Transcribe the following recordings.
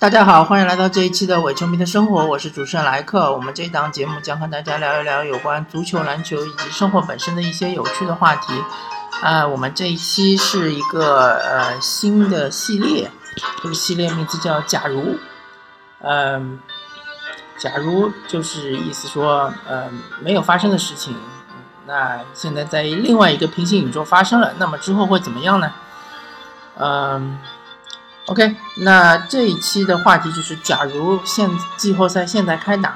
大家好，欢迎来到这一期的伪球迷的生活，我是主持人莱克。我们这一档节目将和大家聊一聊有关足球、篮球以及生活本身的一些有趣的话题。啊，我们这一期是一个呃新的系列，这个系列名字叫“假如”。嗯，假如就是意思说，呃，没有发生的事情，那现在在另外一个平行宇宙发生了，那么之后会怎么样呢？嗯。OK，那这一期的话题就是，假如现季后赛现在开打，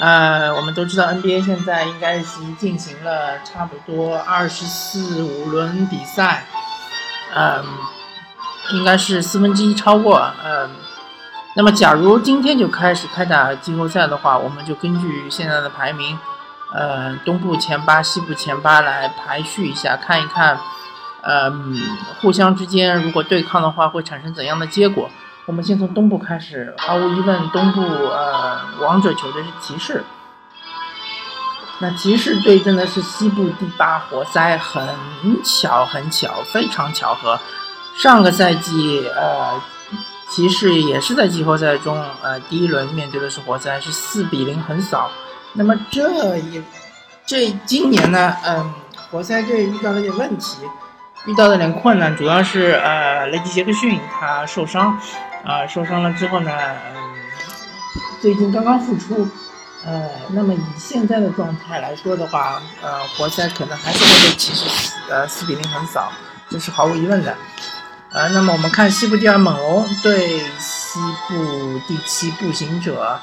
呃，我们都知道 NBA 现在应该是进行了差不多二十四五轮比赛，嗯，应该是四分之一超过，嗯，那么假如今天就开始开打季后赛的话，我们就根据现在的排名，呃，东部前八、西部前八来排序一下，看一看。呃，互相之间如果对抗的话，会产生怎样的结果？我们先从东部开始，毫无疑问，东部呃，王者球队是骑士。那骑士对阵的是西部第八活塞，很巧，很巧，非常巧合。上个赛季，呃，骑士也是在季后赛中，呃，第一轮面对的是活塞，是四比零横扫。那么这一这今年呢，嗯，活塞队遇到了点问题。遇到的点困难，主要是呃，雷吉杰克逊他受伤，啊，受伤了之后呢，嗯，最近刚刚复出，呃，那么以现在的状态来说的话，呃，活塞可能还是会被骑士呃四比零横扫，这是毫无疑问的，呃，那么我们看西部第二猛龙对西部第七步行者，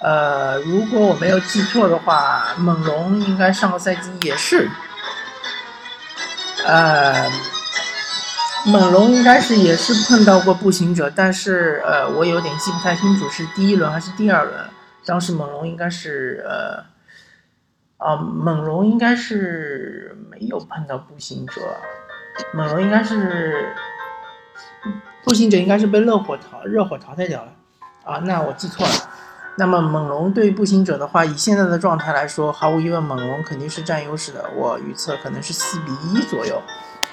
呃，如果我没有记错的话，猛龙应该上个赛季也是。呃，猛龙应该是也是碰到过步行者，但是呃，我有点记不太清楚是第一轮还是第二轮。当时猛龙应该是呃，啊，猛龙应该是没有碰到步行者，猛龙应该是步行者应该是被热火淘热火淘汰掉了啊，那我记错了。那么猛龙对步行者的话，以现在的状态来说，毫无疑问猛龙肯定是占优势的。我预测可能是四比一左右，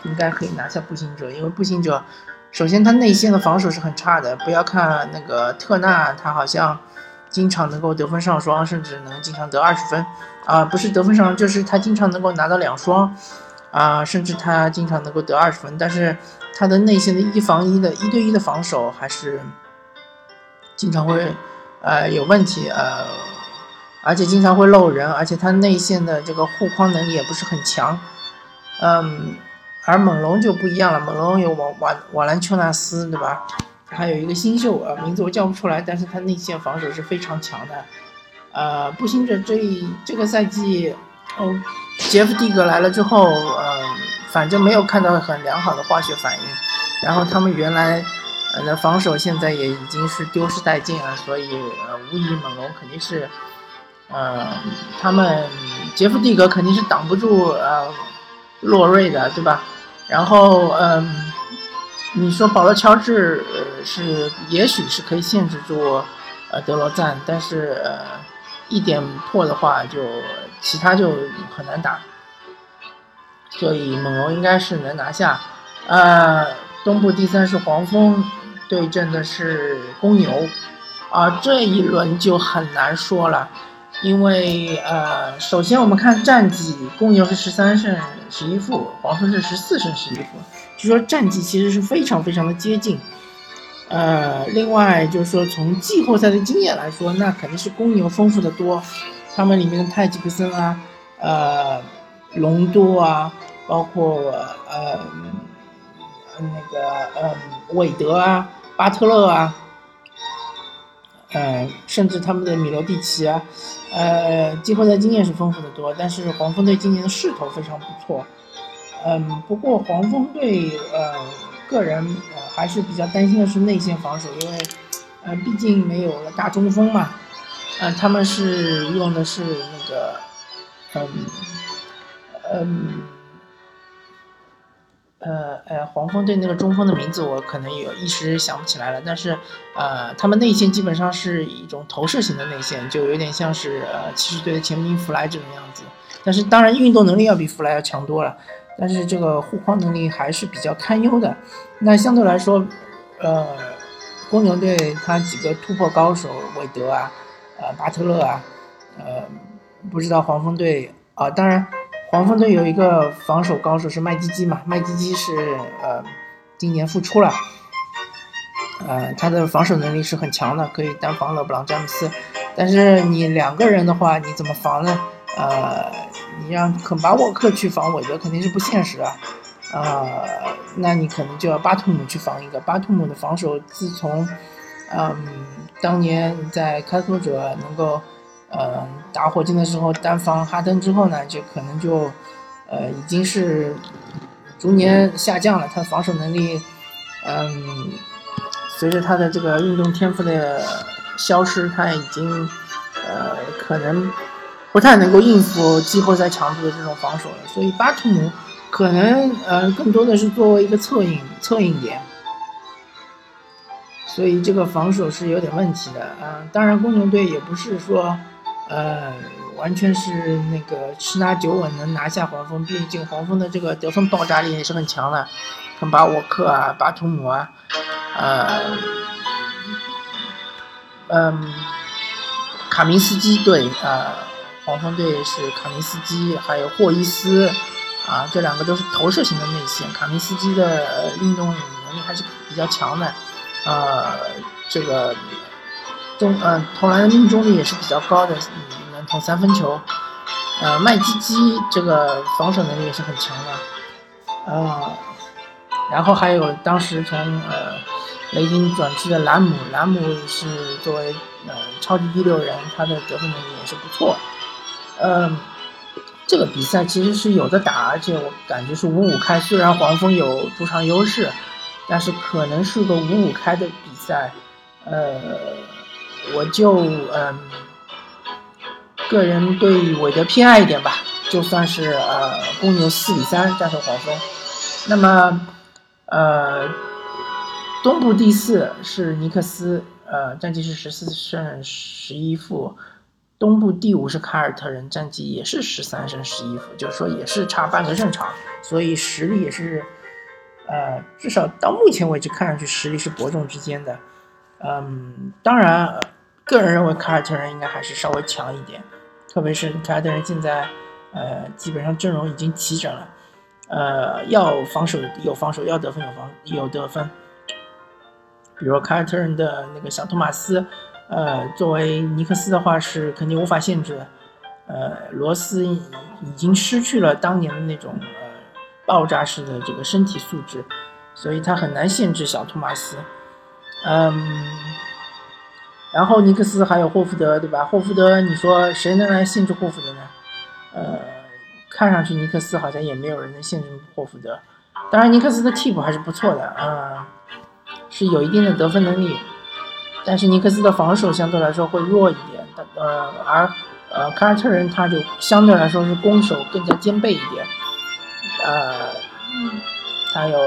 应该可以拿下步行者。因为步行者，首先他内线的防守是很差的。不要看那个特纳，他好像经常能够得分上双，甚至能经常得二十分啊，不是得分上，就是他经常能够拿到两双啊，甚至他经常能够得二十分。但是他的内线的一防一的一对一的防守还是经常会。呃，有问题，呃，而且经常会漏人，而且他内线的这个护框能力也不是很强，嗯，而猛龙就不一样了，猛龙有瓦瓦瓦兰丘纳斯，对吧？还有一个新秀，呃，名字我叫不出来，但是他内线防守是非常强的，呃，步行者这这个赛季，哦，杰夫蒂格来了之后，呃，反正没有看到很良好的化学反应，然后他们原来。呃，那防守现在也已经是丢失殆尽了，所以呃，无疑猛龙肯定是，呃，他们杰夫蒂格肯定是挡不住呃洛瑞的，对吧？然后嗯，你说保罗乔治是也许是可以限制住呃德罗赞，但是呃一点破的话就其他就很难打，所以猛龙应该是能拿下。呃，东部第三是黄蜂。对阵的是公牛，啊，这一轮就很难说了，因为呃，首先我们看战绩，公牛是十三胜十一负，黄蜂是十四胜十一负，就说战绩其实是非常非常的接近。呃，另外就是说从季后赛的经验来说，那肯定是公牛丰富的多，他们里面的泰吉克森啊，呃，隆多啊，包括呃，那个呃，韦德啊。巴特勒啊，呃，甚至他们的米罗蒂奇啊，呃，季后赛经验是丰富的多。但是黄蜂队今年的势头非常不错，嗯，不过黄蜂队呃，个人还是比较担心的是内线防守，因为呃，毕竟没有了大中锋嘛，嗯，他们是用的是那个，嗯，嗯。呃呃，黄蜂队那个中锋的名字我可能有一时想不起来了，但是，呃，他们内线基本上是一种投射型的内线，就有点像是呃骑士队的前锋弗莱这种样子。但是当然运动能力要比弗莱要强多了，但是这个护框能力还是比较堪忧的。那相对来说，呃，公牛队他几个突破高手，韦德啊，呃，巴特勒啊，呃，不知道黄蜂队啊，当然，黄蜂队有一个防守高手是麦基基嘛，麦基基是呃，今年复出了，呃，他的防守能力是很强的，可以单防勒布朗詹姆斯，但是你两个人的话，你怎么防呢？呃，你让肯巴沃克去防韦德肯定是不现实的。啊，那你可能就要巴图姆去防一个巴图姆的防守，自从，嗯，当年在开拓者能够，呃，打火箭的时候单防哈登之后呢，就可能就，呃，已经是逐年下降了。他的防守能力，嗯，随着他的这个运动天赋的消失，他已经，呃，可能不太能够应付季后赛强度的这种防守了。所以巴图姆。可能呃更多的是作为一个策应策应点，所以这个防守是有点问题的啊。当然，公牛队也不是说呃完全是那个十拿九稳能拿下黄蜂，毕竟黄蜂的这个得分爆炸力也是很强的，肯巴沃克啊、巴图姆啊，呃，嗯，卡明斯基队啊，黄蜂队是卡明斯基，还有霍伊斯。啊，这两个都是投射型的内线，卡明斯基的运动能力还是比较强的，呃，这个中呃投篮的命中率也是比较高的，能投三分球。呃，麦基基这个防守能力也是很强的，啊，然后还有当时从呃雷霆转去的兰姆，兰姆是作为呃超级第六人，他的得分能力也是不错，嗯。这个比赛其实是有的打，而且我感觉是五五开。虽然黄蜂有主场优势，但是可能是个五五开的比赛。呃，我就嗯，个人对韦德偏爱一点吧，就算是呃公牛四比三战胜黄蜂。那么呃，东部第四是尼克斯，呃，战绩是十四胜十一负。东部第五是凯尔特人，战绩也是十三胜十一负，就是说也是差半个胜场，所以实力也是，呃，至少到目前为止看上去实力是伯仲之间的。嗯，当然，个人认为凯尔特人应该还是稍微强一点，特别是凯尔特人现在，呃，基本上阵容已经齐整了，呃，要防守有防守，要得分有防有得分，比如凯尔特人的那个小托马斯。呃，作为尼克斯的话是肯定无法限制的。呃，罗斯已经失去了当年的那种呃爆炸式的这个身体素质，所以他很难限制小托马斯。嗯，然后尼克斯还有霍福德，对吧？霍福德，你说谁能来限制霍福德呢？呃，看上去尼克斯好像也没有人能限制霍福德。当然，尼克斯的替补还是不错的，啊，是有一定的得分能力。但是尼克斯的防守相对来说会弱一点，呃，而呃凯尔特人他就相对来说是攻守更加兼备一点，呃，还有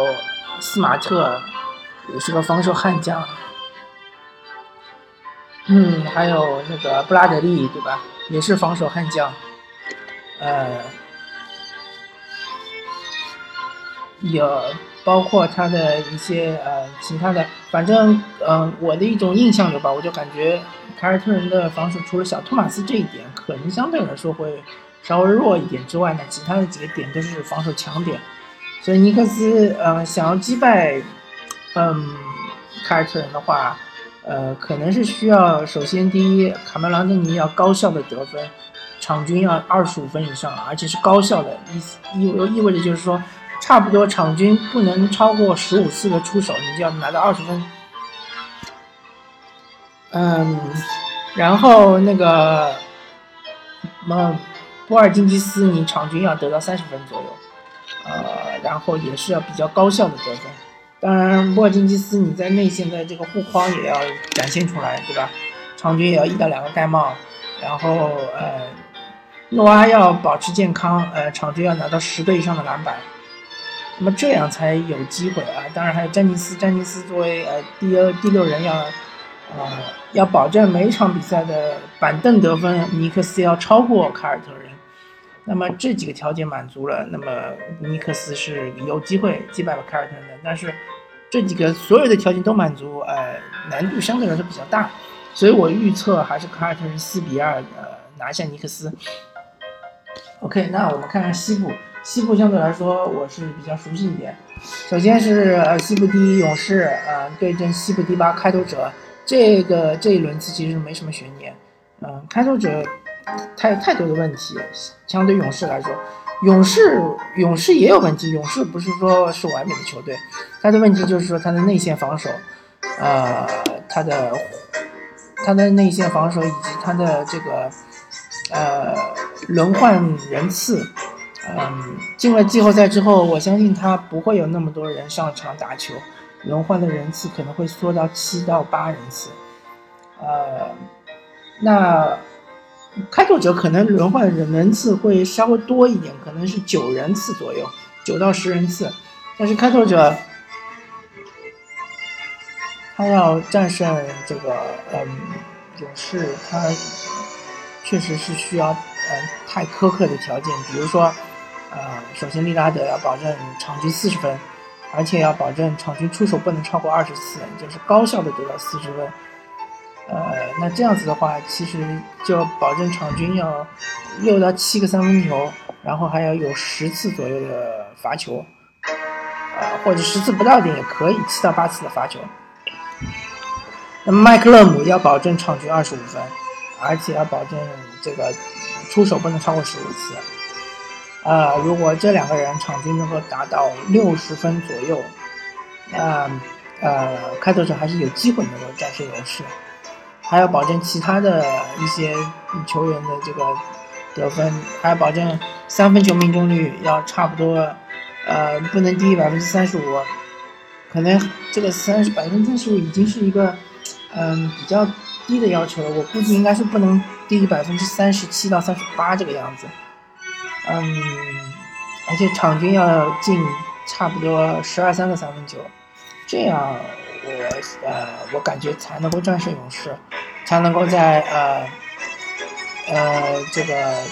斯马特也是个防守悍将，嗯，还有那个布拉德利对吧，也是防守悍将，呃，有。包括他的一些呃其他的，反正嗯我的一种印象里吧，我就感觉凯尔特人的防守除了小托马斯这一点可能相对来说会稍微弱一点之外呢，其他的几个点都是防守强点。所以尼克斯呃想要击败嗯凯尔特人的话，呃可能是需要首先第一卡梅隆·尼要高效的得分，场均要二十五分以上，而且是高效的，意意意味着就是说。差不多场均不能超过十五次的出手，你就要拿到二十分。嗯，然后那个，嗯，波尔津吉斯，你场均要得到三十分左右，呃，然后也是要比较高效的得分。当然，波尔津吉斯你在内线的这个护框也要展现出来，对吧？场均也要一到两个盖帽，然后呃，诺阿要保持健康，呃，场均要拿到十个以上的篮板。那么这样才有机会啊！当然还有詹尼斯，詹尼斯作为呃第二第六人要，呃要保证每一场比赛的板凳得分，尼克斯要超过凯尔特人。那么这几个条件满足了，那么尼克斯是有机会击败了凯尔特人的。但是这几个所有的条件都满足，呃，难度相对来说比较大，所以我预测还是凯尔特人四比二呃拿下尼克斯。OK，那我们看看西部，西部相对来说我是比较熟悉一点。首先是呃西部第一勇士啊对阵西部第八开拓者，这个这一轮次其实没什么悬念。嗯，开拓者太太多的问题，相对勇士来说，勇士勇士也有问题。勇士不是说是完美的球队，他的问题就是说他的内线防守，呃，他的他的内线防守以及他的这个呃轮换人次。嗯，进了季后赛之后，我相信他不会有那么多人上场打球，轮换的人次可能会缩到七到八人次。呃，那开拓者可能轮换人人次会稍微多一点，可能是九人次左右，九到十人次。但是开拓者他要战胜这个嗯勇士，他确实是需要嗯太苛刻的条件，比如说。呃，首先利拉德要保证场均四十分，而且要保证场均出手不能超过二十次，就是高效的得到四十分。呃，那这样子的话，其实就保证场均要六到七个三分球，然后还要有十次左右的罚球，呃，或者十次不到点也可以，七到八次的罚球。那么麦克勒姆要保证场均二十五分，而且要保证这个出手不能超过十五次。呃，如果这两个人场均能够达到六十分左右，那呃，开拓者还是有机会能够战胜勇士。还要保证其他的一些球员的这个得分，还要保证三分球命中率要差不多，呃，不能低于百分之三十五。可能这个三十百分之三十五已经是一个嗯比较低的要求了，我估计应该是不能低于百分之三十七到三十八这个样子。嗯，而且场均要进差不多十二三个三分球，这样我呃我感觉才能够战胜勇士，才能够在呃呃这个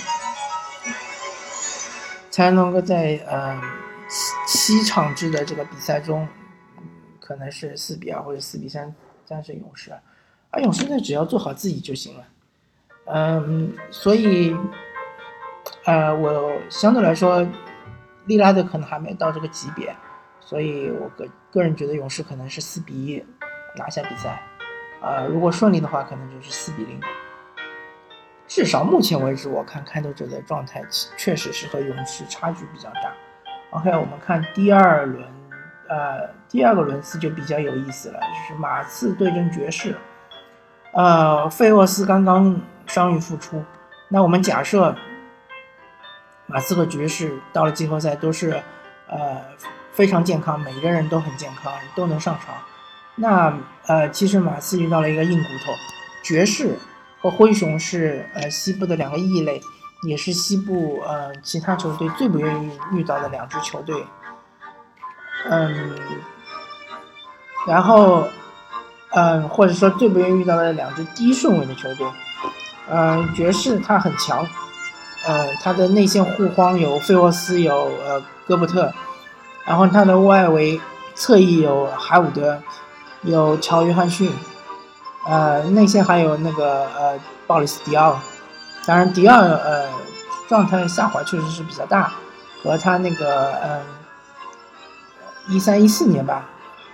才能够在呃七七场制的这个比赛中，可能是四比二或者四比三战胜勇士，而勇士呢只要做好自己就行了，嗯，所以。呃，我相对来说，利拉德可能还没到这个级别，所以我个个人觉得勇士可能是四比一拿下比赛。呃，如果顺利的话，可能就是四比零。至少目前为止，我看开拓者的状态确实是和勇士差距比较大。OK，我们看第二轮，呃，第二个轮次就比较有意思了，就是马刺对阵爵士。呃，费沃斯刚刚伤愈复出，那我们假设。马刺和爵士到了季后赛都是，呃，非常健康，每一个人都很健康，都能上场。那呃，其实马刺遇到了一个硬骨头，爵士和灰熊是呃西部的两个异类，也是西部呃其他球队最不愿意遇到的两支球队。嗯，然后嗯，或者说最不愿意遇到的两支低顺位的球队。嗯，爵士他很强。呃，他的内线护荒有费沃斯，有呃戈伯特，然后他的外围侧翼有海伍德，有乔约翰逊，呃，内线还有那个呃鲍里斯迪奥，当然迪奥呃状态下滑确实是比较大，和他那个嗯一三一四年吧，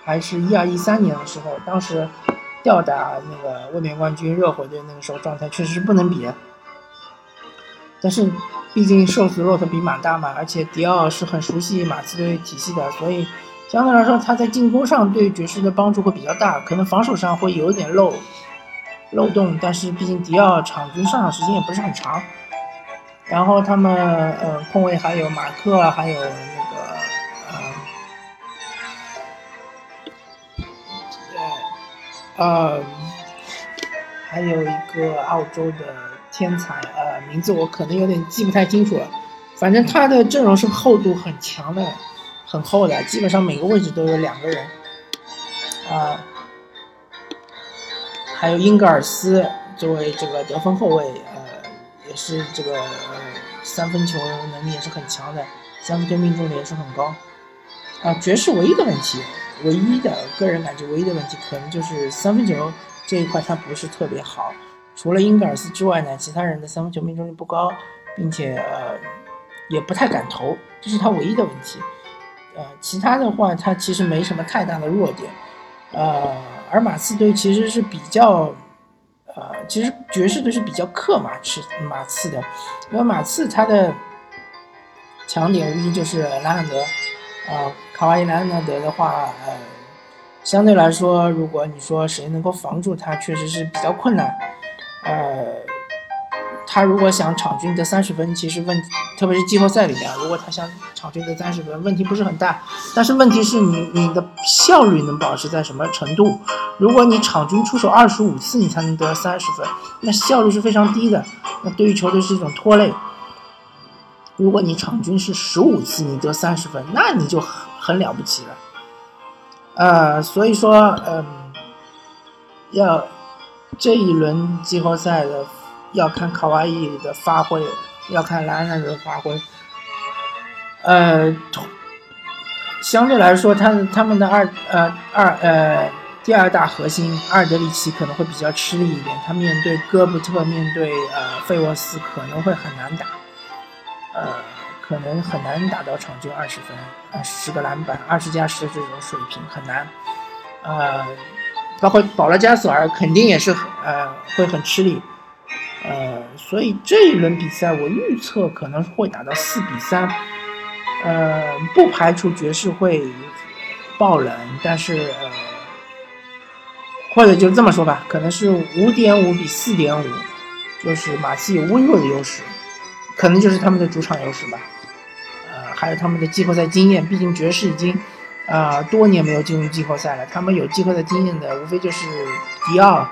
还是一二一三年的时候，当时吊打那个卫冕冠军热火队那个时候状态确实是不能比。但是，毕竟瘦死骆驼比马大嘛，而且迪奥是很熟悉马刺队体系的，所以相对来说他在进攻上对爵士的帮助会比较大，可能防守上会有一点漏漏洞。但是毕竟迪奥场均上场时间也不是很长，然后他们呃控卫还有马克，还有那个呃呃还有一个澳洲的。天才，呃，名字我可能有点记不太清楚了，反正他的阵容是厚度很强的，很厚的，基本上每个位置都有两个人，啊，还有英格尔斯作为这个得分后卫，呃，也是这个三分球能力也是很强的，三分球命中率也是很高，啊，爵士唯一的问题，唯一的个人感觉唯一的问题，可能就是三分球这一块他不是特别好。除了英格尔斯之外呢，其他人的三分球命中率不高，并且呃也不太敢投，这是他唯一的问题。呃，其他的话他其实没什么太大的弱点。呃，而马刺队其实是比较，呃，其实爵士队是比较克马刺马刺的，因为马刺他的强点无疑就是莱昂德。啊，卡哇伊莱昂德的话，呃，相对来说，如果你说谁能够防住他，确实是比较困难。呃，他如果想场均得三十分，其实问，特别是季后赛里面，如果他想场均得三十分，问题不是很大。但是问题是你你的效率能保持在什么程度？如果你场均出手二十五次，你才能得三十分，那效率是非常低的，那对于球队是一种拖累。如果你场均是十五次，你得三十分，那你就很很了不起了。呃，所以说，嗯，要这一轮季后赛的要看卡哇伊的发挥，要看兰兰的发挥。呃，相对来说，他他们的二呃二呃第二大核心阿尔德里奇可能会比较吃力一点，他面对戈布特，面对呃费沃斯可能会很难打。呃，可能很难打到场均二十分，十个篮板，二十加十这种水平很难。呃，包括保罗加索尔肯定也是呃会很吃力。呃，所以这一轮比赛我预测可能会打到四比三。呃，不排除爵士会爆冷，但是呃，或者就这么说吧，可能是五点五比四点五，就是马刺有微弱的优势。可能就是他们的主场优势吧，呃，还有他们的季后赛经验。毕竟爵士已经，啊，多年没有进入季后赛了。他们有季后赛经验的，无非就是迪奥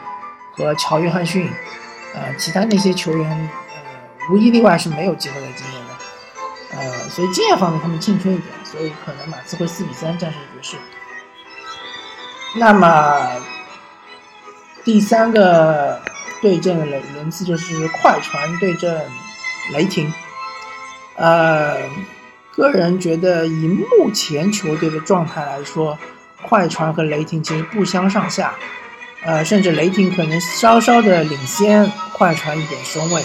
和乔约翰逊，呃，其他那些球员，呃，无一例外是没有季后赛经验的。呃，所以经验方面他们欠缺一点，所以可能马刺会四比三战胜爵士。那么第三个对阵的轮次就是快船对阵。雷霆，呃，个人觉得以目前球队的状态来说，快船和雷霆其实不相上下，呃，甚至雷霆可能稍稍的领先快船一点身位，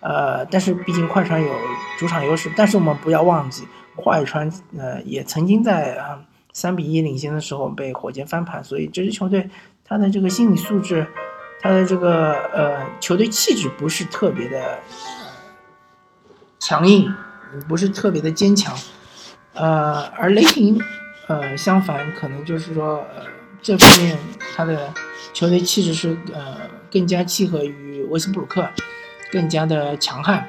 呃，但是毕竟快船有主场优势，但是我们不要忘记，快船呃也曾经在啊三比一领先的时候被火箭翻盘，所以这支球队他的这个心理素质，他的这个呃球队气质不是特别的。强硬，不是特别的坚强，呃，而雷霆，呃，相反，可能就是说，呃，这方面他的球队气质是呃更加契合于威斯布鲁克，更加的强悍，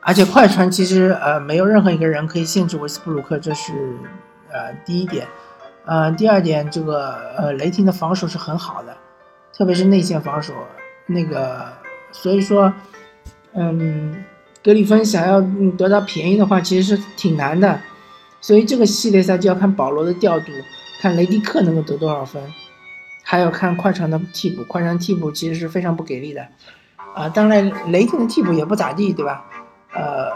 而且快船其实呃没有任何一个人可以限制威斯布鲁克，这是呃第一点，呃，第二点，这个呃雷霆的防守是很好的，特别是内线防守，那个，所以说，嗯。格里芬想要得到便宜的话，其实是挺难的，所以这个系列赛就要看保罗的调度，看雷迪克能够得多少分，还有看快船的替补，快船替补其实是非常不给力的，啊，当然雷霆的替补也不咋地，对吧？呃，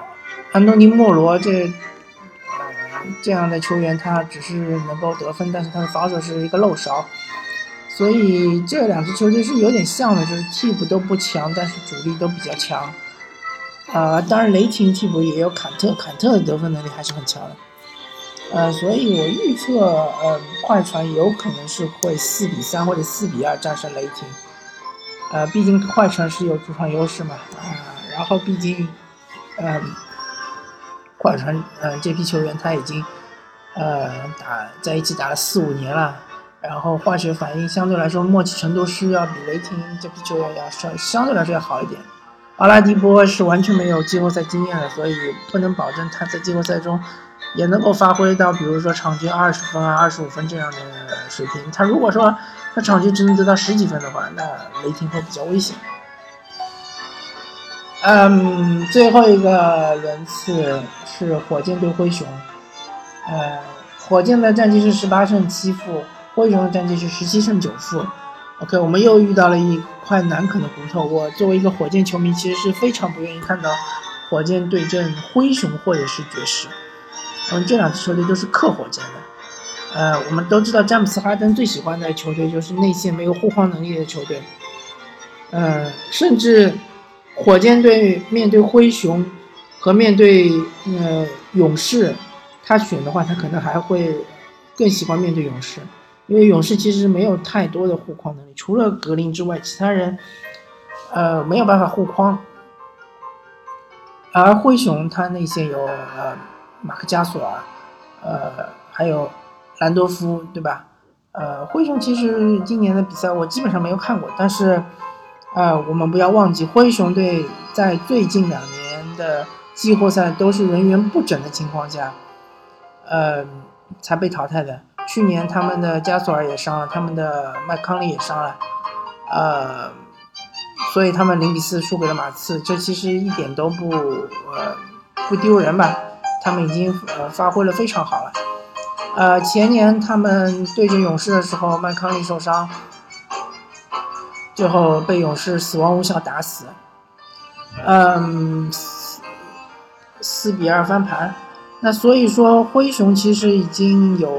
安东尼莫罗这，这样的球员他只是能够得分，但是他的防守是一个漏勺，所以这两支球队是有点像的，就是替补都不强，但是主力都比较强。啊，当然雷霆替补也有坎特，坎特的得分能力还是很强的。呃，所以我预测，呃，快船有可能是会四比三或者四比二战胜雷霆。呃，毕竟快船是有主场优势嘛，啊，然后毕竟，嗯，快船，嗯，这批球员他已经，呃，打在一起打了四五年了，然后化学反应相对来说默契程度是要比雷霆这批球员要稍相对来说要好一点。阿拉迪波是完全没有季后赛经验的，所以不能保证他在季后赛中也能够发挥到，比如说场均二十分啊、二十五分这样的水平。他如果说他场均只能得到十几分的话，那雷霆会比较危险。嗯，最后一个轮次是火箭对灰熊，呃，火箭的战绩是十八胜七负，灰熊的战绩是十七胜九负。OK，我们又遇到了一块难啃的骨头。我作为一个火箭球迷，其实是非常不愿意看到火箭对阵灰熊或者是爵士。嗯，这两支球队都是克火箭的。呃，我们都知道詹姆斯哈登最喜欢的球队就是内线没有护框能力的球队。呃，甚至火箭队面对灰熊和面对呃勇士，他选的话，他可能还会更喜欢面对勇士，因为勇士其实没有太多的护框能力，除了格林之外，其他人呃没有办法护框。而灰熊他内线有呃马克加索尔，呃还有兰多夫，对吧？呃，灰熊其实今年的比赛我基本上没有看过，但是。呃，我们不要忘记，灰熊队在最近两年的季后赛都是人员不整的情况下，呃，才被淘汰的。去年他们的加索尔也伤了，他们的麦康利也伤了，呃，所以他们零比四输给了马刺。这其实一点都不呃不丢人吧？他们已经呃发挥了非常好了。呃，前年他们对阵勇士的时候，麦康利受伤。最后被勇士死亡无效打死，嗯，四比二翻盘。那所以说，灰熊其实已经有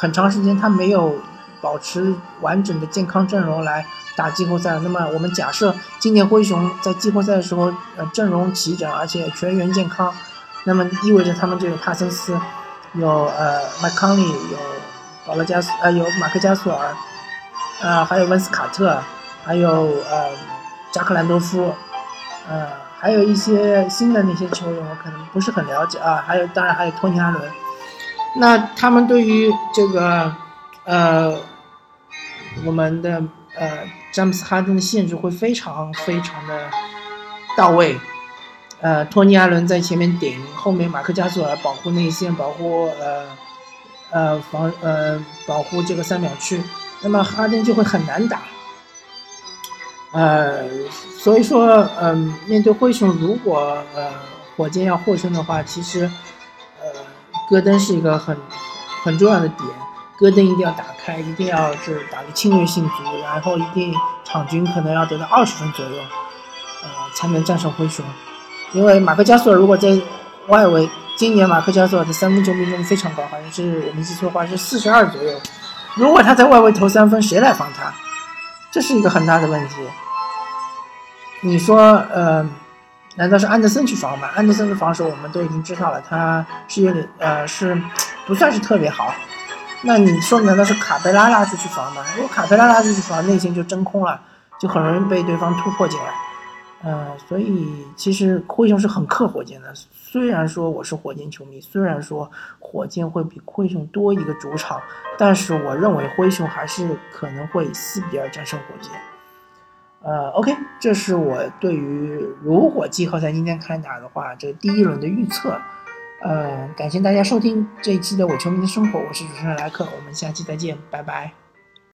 很长时间他没有保持完整的健康阵容来打季后赛。那么我们假设今年灰熊在季后赛的时候，呃，阵容齐整，而且全员健康，那么意味着他们就有帕森斯，有呃麦康利，有保罗加斯，呃有马克加索尔，呃还有温斯卡特。还有呃，加克兰多夫，呃，还有一些新的那些球员，我可能不是很了解啊。还有，当然还有托尼阿伦。那他们对于这个呃，我们的呃詹姆斯哈登的限制会非常非常的到位。呃，托尼阿伦在前面顶，后面马克加索尔保护内线，保护呃呃防呃保护这个三秒区，那么哈登就会很难打。呃，所以说，嗯，面对灰熊，如果呃火箭要获胜的话，其实，戈登是一个很很重要的点，戈登一定要打开，一定要是打的侵略性足，然后一定场均可能要得到二十分左右，呃，才能战胜灰熊。因为马克加索尔如果在外围，今年马克加索尔的三分球命中率非常高，好像是我没记错的话是四十二左右。如果他在外围投三分，谁来防他？这是一个很大的问题。你说，呃，难道是安德森去防吗？安德森的防守我们都已经知道了，他是有点，呃，是不算是特别好。那你说，难道是卡贝拉拉出去防吗？如果卡贝拉拉出去防，内线就真空了，就很容易被对方突破进来。呃，所以其实灰熊是很克火箭的。虽然说我是火箭球迷，虽然说火箭会比灰熊多一个主场，但是我认为灰熊还是可能会四比二战胜火箭。呃，OK，这是我对于如果季后赛今天开打的话，这第一轮的预测。呃，感谢大家收听这一期的《我球迷的生活》，我是主持人莱克，我们下期再见，拜拜。